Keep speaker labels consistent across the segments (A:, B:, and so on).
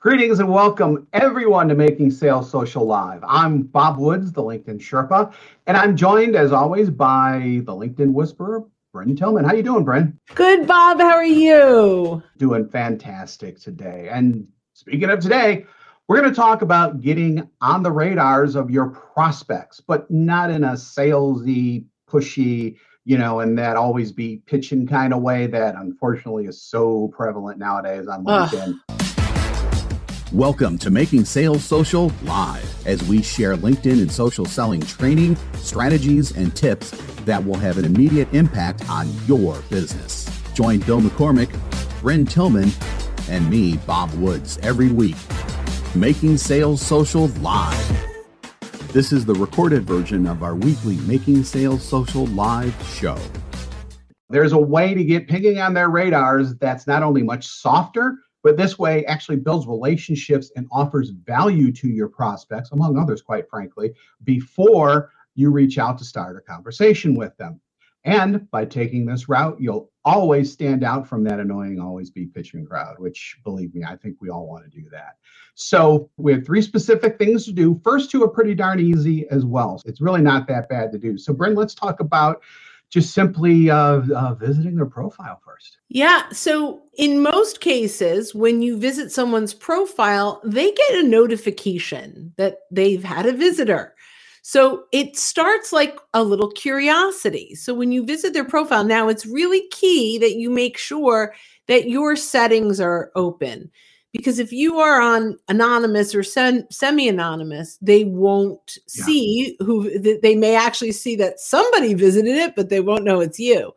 A: Greetings and welcome everyone to Making Sales Social Live. I'm Bob Woods, the LinkedIn Sherpa, and I'm joined as always by the LinkedIn Whisperer, Brynne Tillman. How are you doing, Brynne?
B: Good, Bob. How are you?
A: Doing fantastic today. And speaking of today, we're going to talk about getting on the radars of your prospects, but not in a salesy, pushy, you know, and that always be pitching kind of way that unfortunately is so prevalent nowadays on LinkedIn.
C: Welcome to Making Sales Social Live as we share LinkedIn and social selling training, strategies, and tips that will have an immediate impact on your business. Join Bill McCormick, Brynne Tillman, and me, Bob Woods, every week. Making Sales Social Live. This is the recorded version of our weekly Making Sales Social Live show.
A: There's a way to get pinging on their radars that's not only much softer, but this way actually builds relationships and offers value to your prospects, among others, quite frankly, before you reach out to start a conversation with them. And by taking this route, you'll always stand out from that annoying, always be pitching crowd, which believe me, I think we all want to do that. So we have three specific things to do. First two are pretty darn easy as well. It's really not that bad to do. So Brynne, let's talk about just simply uh, uh, visiting their profile first.
B: Yeah. So, in most cases, when you visit someone's profile, they get a notification that they've had a visitor. So it starts like a little curiosity. So when you visit their profile now, it's really key that you make sure that your settings are open. Because if you are on anonymous or sem- semi anonymous, they won't yeah. see who they may actually see that somebody visited it, but they won't know it's you.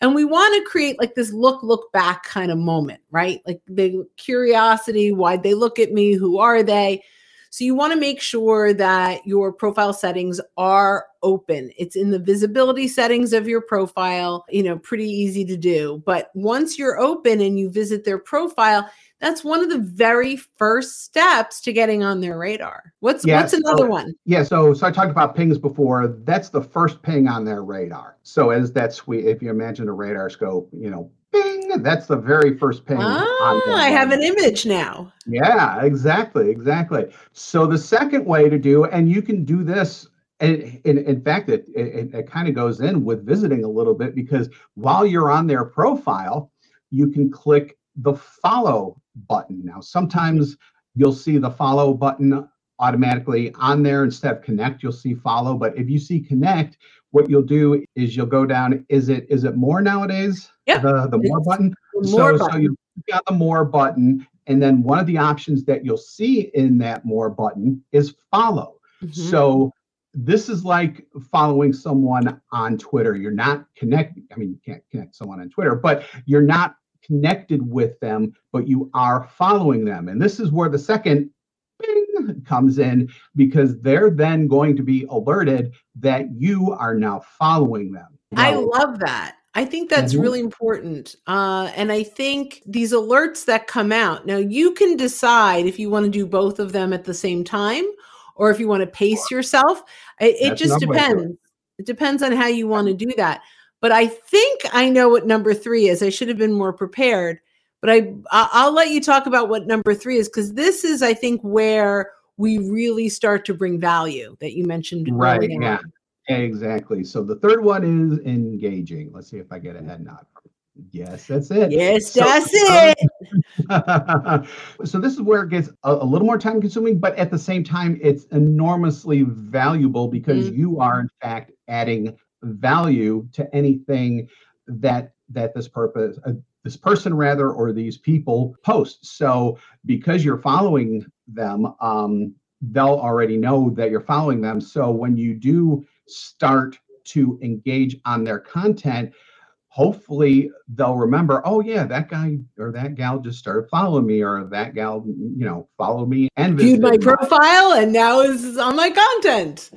B: And we want to create like this look, look back kind of moment, right? Like the curiosity why'd they look at me? Who are they? So you want to make sure that your profile settings are open. It's in the visibility settings of your profile, you know, pretty easy to do. But once you're open and you visit their profile, that's one of the very first steps to getting on their radar. What's yeah, what's another
A: so,
B: one?
A: Yeah, so so I talked about pings before. That's the first ping on their radar. So as that suite, if you imagine a radar scope, you know, bing, that's the very first ping.
B: Ah, I have an image now.
A: Yeah, exactly, exactly. So the second way to do, and you can do this and in, in fact, it, it, it kind of goes in with visiting a little bit because while you're on their profile, you can click the follow button. Now, sometimes you'll see the follow button automatically on there instead of connect, you'll see follow. But if you see connect, what you'll do is you'll go down. Is it is it more nowadays?
B: Yeah.
A: The the more button. More so button. so you got the more button, and then one of the options that you'll see in that more button is follow. Mm-hmm. So this is like following someone on Twitter. You're not connected. I mean, you can't connect someone on Twitter, but you're not connected with them, but you are following them. And this is where the second bing comes in because they're then going to be alerted that you are now following them.
B: I love that. I think that's mm-hmm. really important. Uh, and I think these alerts that come out now, you can decide if you want to do both of them at the same time or if you want to pace yourself. It, it just depends. It depends on how you want to do that. But I think I know what number three is. I should have been more prepared. But I I'll let you talk about what number three is because this is, I think, where we really start to bring value that you mentioned.
A: Right. Yeah. Exactly. So the third one is engaging. Let's see if I get a head nod. Yes, that's it.
B: Yes, so, that's it.
A: so this is where it gets a, a, little more time consuming, but at the same time, it's enormously valuable because mm-hmm. you are in fact adding value to anything that that this purpose uh, this person rather or these people post. So because you're following them um, they'll already know that you're following them. So when you do start to engage on their content hopefully they'll remember oh yeah that guy or that gal just started following me or that gal you know followed me and
B: viewed my profile and now is on my content.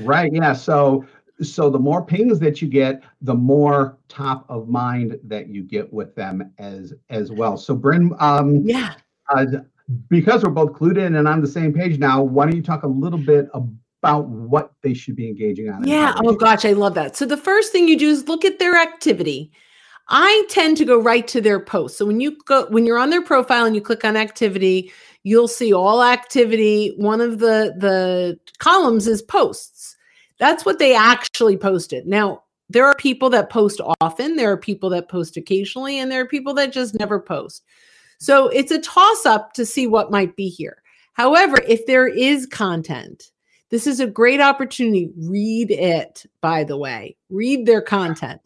A: Right yeah. So so the more pings that you get the more top of mind that you get with them as as well so Brynne um
B: yeah
A: uh, because we're both clued in and on the same page now why don't you talk a little bit about what they should be engaging on
B: yeah oh gosh i love that so the first thing you do is look at their activity I tend to go right to their post. So when you go when you're on their profile and you click on activity, you'll see all activity. One of the the columns is posts. That's what they actually posted. Now, there are people that post often, there are people that post occasionally, and there are people that just never post. So it's a toss up to see what might be here. However, if there is content, this is a great opportunity. Read it, by the way, read their content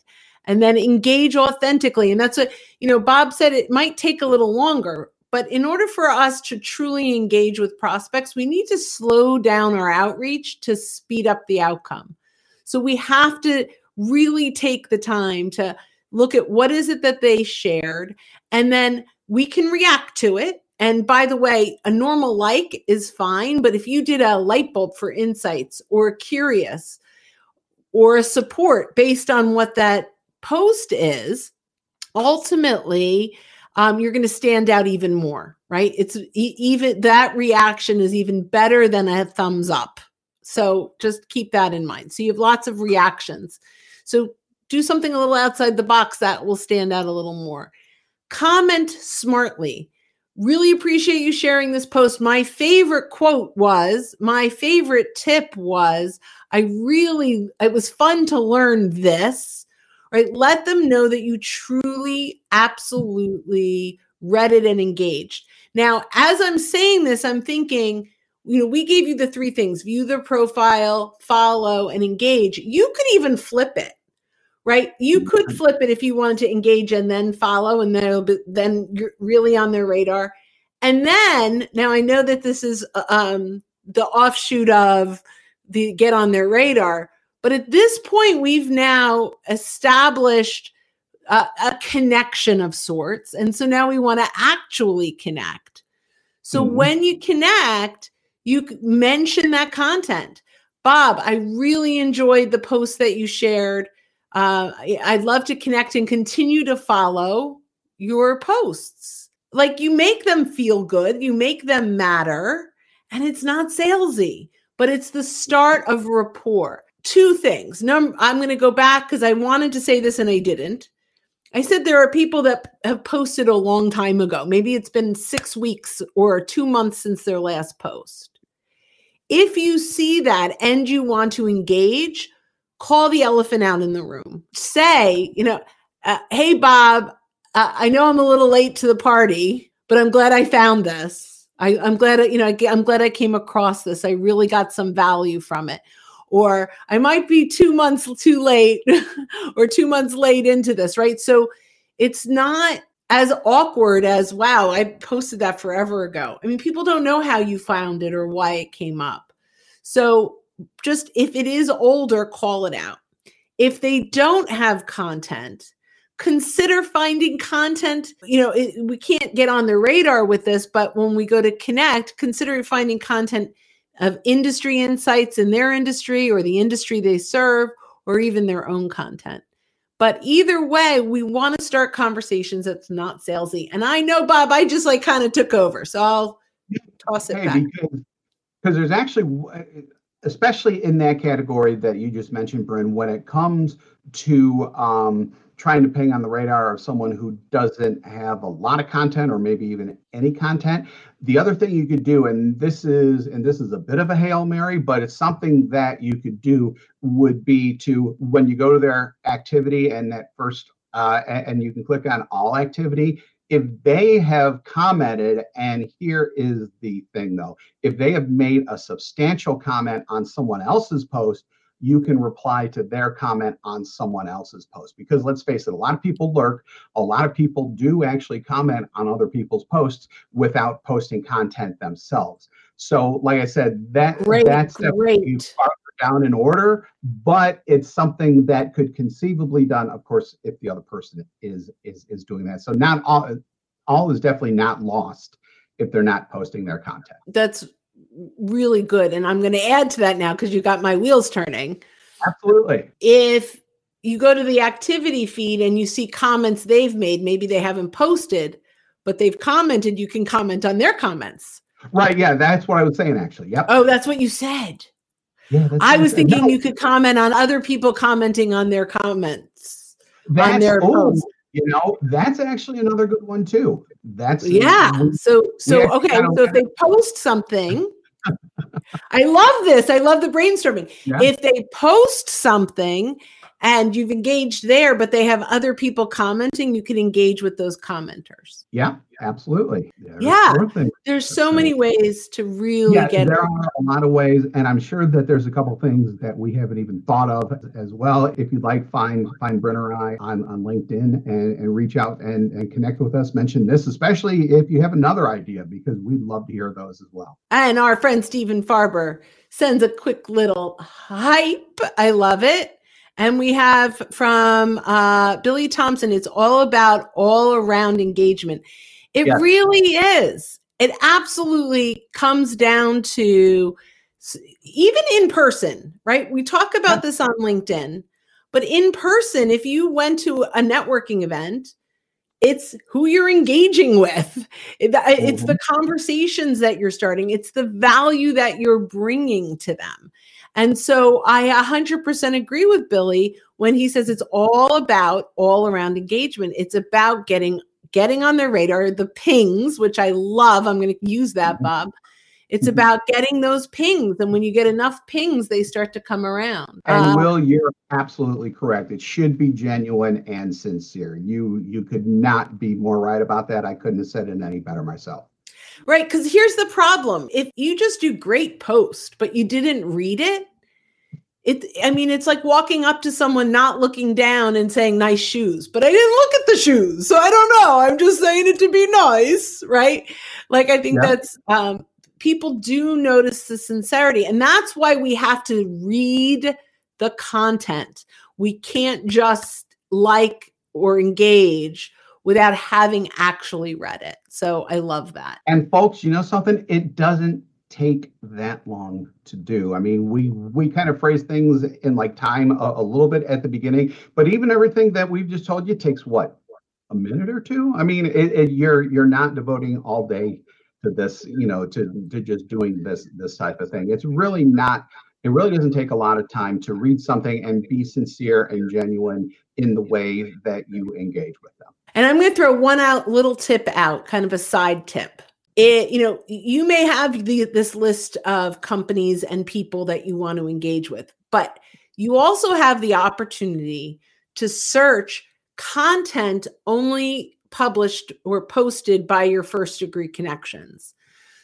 B: and then engage authentically. And that's what, you know, Bob said it might take a little longer, but in order for us to truly engage with prospects, we need to slow down our outreach to speed up the outcome. So we have to really take the time to look at what is it that they shared and then we can react to it and by the way, a normal like is fine, but if you did a light bulb for insights or curious or a support based on what that post is, ultimately, um, you're going to stand out even more, right? It's e- even that reaction is even better than a thumbs up. So just keep that in mind. So you have lots of reactions. So do something a little outside the box that will stand out a little more. Comment smartly Really appreciate you sharing this post. My favorite quote was, my favorite tip was, I really, it was fun to learn this, right? Let them know that you truly, absolutely read it and engaged. Now, as I'm saying this, I'm thinking, you know, we gave you the three things view their profile, follow, and engage. You could even flip it right? You could mm-hmm. flip it if you want to engage and then follow, and then be, then you're really on their radar. And then now I know that this is uh, um, the offshoot of the get on their radar, but at this point we've now established a, a connection of sorts, and so now we want to actually connect. So mm-hmm. when you connect, you mention that content. Bob, I really enjoyed the post that you shared uh, I'd love to connect and continue to follow your posts. Like you make them feel good, you make them matter, and it's not salesy, but it's the start of rapport. Two things. Number, I'm going to go back because I wanted to say this and I didn't. I said there are people that have posted a long time ago. Maybe it's been six weeks or two months since their last post. If you see that and you want to engage, call the elephant out in the room. Say, you know, uh, hey, Bob, uh, I know I'm a little late to the party, but I'm glad I found this. I, am glad, you know, I, I'm glad I came across this. I really got some value from it. Or I might be two months too late or two months late into this, right? So it's not as awkward as, wow, I posted that forever ago. I mean, people don't know how you found it or why it came up. So just if it is older, call it out. If they don't have content, consider finding content. You know, it, we can't get on the radar with this, but when we go to connect, consider finding content of industry insights in their industry or the industry they serve or even their own content. But either way, we want to start conversations that's not salesy. And I know, Bob, I just like kind of took over. So I'll toss it hey, back.
A: Because there's actually especially in that category that you just mentioned, Brynne, when it comes to um, trying to ping on the radar of someone who doesn't have a lot of content or maybe even any content. The other thing you could do, and this is and this is a bit of a hail mary, but it's something that you could do would be to when you go to their activity and that first uh, and you can click on all activity if they have commented, and here is the thing though, if they have made a substantial comment on someone else's post, you can reply to their comment on someone else's post. Because let's face it, a lot of people lurk. A lot of people do actually comment on other people's posts without posting content themselves. So, like I said, that great, that's great down in order, but it's something that could conceivably done, of course, if the other person is is is doing that. So not all all is definitely not lost if they're not posting their content.
B: That's really good. And I'm going to add to that now because you got my wheels turning.
A: Absolutely.
B: If you go to the activity feed and you see comments they've made, maybe they haven't posted, but they've commented, you can comment on their comments.
A: Right. Yeah. That's what I was saying, actually. Yep.
B: Oh, that's what you said. Yeah, I was thinking no. you could comment on other people commenting on their comments.
A: That's, on their oh, You know, that's actually another good one too. That's
B: yeah. So so okay. So if they post something, I love this. I love the brainstorming. Yeah. If they post something and you've engaged there, but they have other people commenting, you can engage with those commenters.
A: Yeah, absolutely.
B: There's yeah, there's so many ways to really yeah, get.
A: There are a lot of ways, and I'm sure that there's a couple things that we haven't even thought of as well. If you'd like, find find Brynne and I on, on LinkedIn and, and reach out and, and connect with us. Mention this, especially if you have another idea, because we'd love to hear those as well.
B: And our friend Stephen Farber sends a quick little hype. I love it. And we have from uh, Billy Thompson, it's all about all around engagement. It yes. really is. It absolutely comes down to even in person, right? We talk about this on LinkedIn, but in person, if you went to a networking event, it's who you're engaging with. It's mm-hmm. the conversations that you're starting, it's the value that you're bringing to them. And so I 100% agree with Billy when he says it's all about all around engagement. It's about getting getting on their radar, the pings, which I love. I'm going to use that, mm-hmm. Bob. It's mm-hmm. about getting those pings. And when you get enough pings, they start to come around.
A: And um, Will, you're absolutely correct. It should be genuine and sincere. You you could not be more right about that. I couldn't have said it any better myself.
B: Right. Because here's the problem if you just do great post, but you didn't read it, it i mean it's like walking up to someone not looking down and saying nice shoes but i didn't look at the shoes so i don't know i'm just saying it to be nice right like i think yeah. that's um people do notice the sincerity and that's why we have to read the content we can't just like or engage without having actually read it. So I love that.
A: And folks, you know something? It doesn't take that long to do. I mean, we we kind of phrase things in like time a, a, little bit at the beginning, but even everything that we've just told you takes what a minute or two. I mean, it, it, you're you're not devoting all day to this, you know, to to just doing this this type of thing. It's really not. It really doesn't take a lot of time to read something and be sincere and genuine in the way that you engage with them.
B: And I'm going to throw one out little tip out, kind of a side tip. It, you know, you may have the, this list of companies and people that you want to engage with, but you also have the opportunity to search content only published or posted by your first degree connections.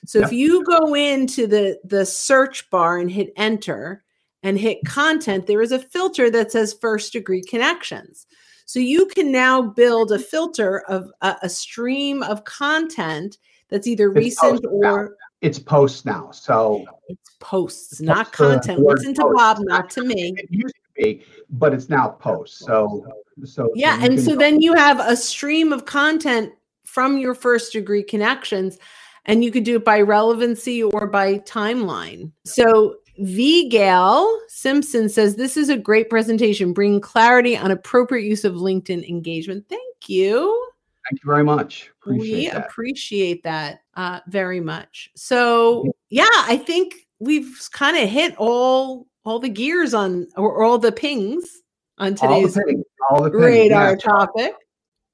B: So yeah. if you go into the the search bar and hit enter and hit content, there is a filter that says first degree connections. So you can now build a filter of a, a stream of content that's either it's recent or
A: now. it's posts now. So
B: it's posts, not content. Listen to Bob, not to me.
A: It used to be, but it's now posts. So so
B: yeah, and so then you have a stream of content from your first degree connections and you could do it by relevancy or by timeline. So V. Gail Simpson says this is a great presentation, bringing clarity on appropriate use of LinkedIn engagement. Thank you.
A: Thank you very much.
B: Appreciate we that. appreciate that uh, very much. So yeah, I think we've kind of hit all all the gears on or all the pings on today's all the pings, all the radar yeah. topic.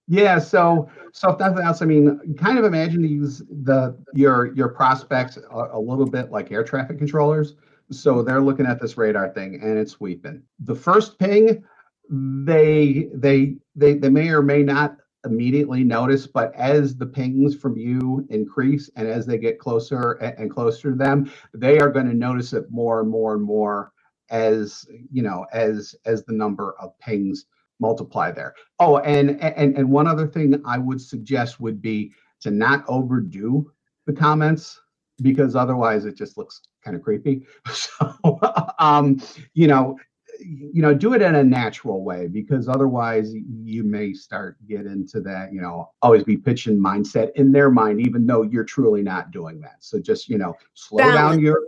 A: Yeah, so so if nothing else, I mean, kind of imagine these the your your prospects a, a little bit like air traffic controllers. So they're looking at this radar thing and it's sweeping. The first ping, they they they they may or may not immediately notice, but as the pings from you increase and as they get closer and, closer to them, they are going to notice it more and more and more as you know as as the number of pings multiply there. Oh, and and and one other thing I would suggest would be to not overdo the comments because otherwise it just looks kind of creepy. So, um, you know, you know, do it in a natural way because otherwise you may start get into that, you know, always be pitching mindset in their mind, even though you're truly not doing that. So just, you know, slow balance. down your,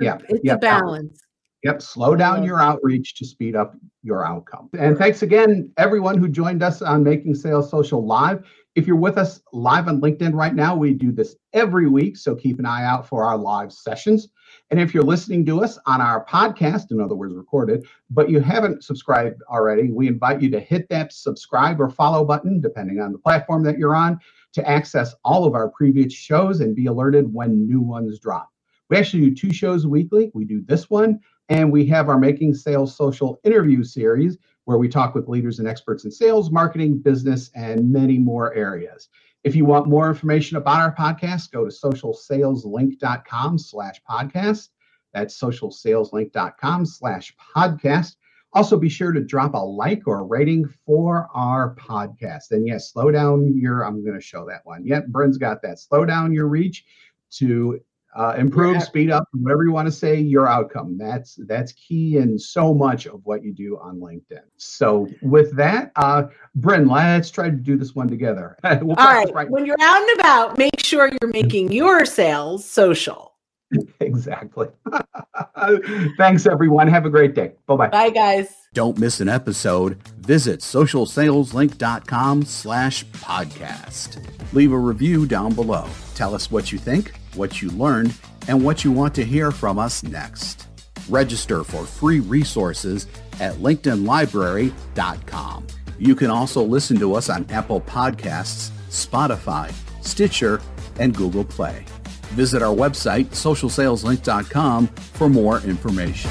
B: yeah, it's yeah, a balance. balance.
A: Yep, slow down your outreach to speed up your outcome. And thanks again, everyone who joined us on Making Sales Social Live. If you're with us live on LinkedIn right now, we do this every week, so keep an eye out for our live sessions. And if you're listening to us on our podcast, in other words, recorded, but you haven't subscribed already, we invite you to hit that subscribe or follow button, depending on the platform that you're on, to access all of our previous shows and be alerted when new ones drop. We actually do two shows weekly. We do this one and we have our Making Sales Social interview series where we talk with leaders and experts in sales, marketing, business, and many more areas. If you want more information about our podcast, go to socialsaleslink.com slash podcast. That's socialsaleslink.com slash podcast. Also, be sure to drop a like or a rating for our podcast. And yes, slow down your, I'm going to show that one. Yep, Brynne's got that. Slow down your reach to uh, improve, speed up, whatever you want to say, your outcome. That's that's key in so much of what you do on LinkedIn. So with that, uh, Brynne, let's try to do this one together.
B: we'll All right. right. When you're out and about, make sure you're making your sales social.
A: exactly. Thanks, everyone. Have a great day. Bye-bye.
B: Bye, guys.
C: Don't miss an episode. Visit socialsaleslink.com slash podcast. Leave a review down below. Tell us what you think what you learned, and what you want to hear from us next. Register for free resources at linkedinlibrary.com. You can also listen to us on Apple Podcasts, Spotify, Stitcher, and Google Play. Visit our website, socialsaleslink.com, for more information.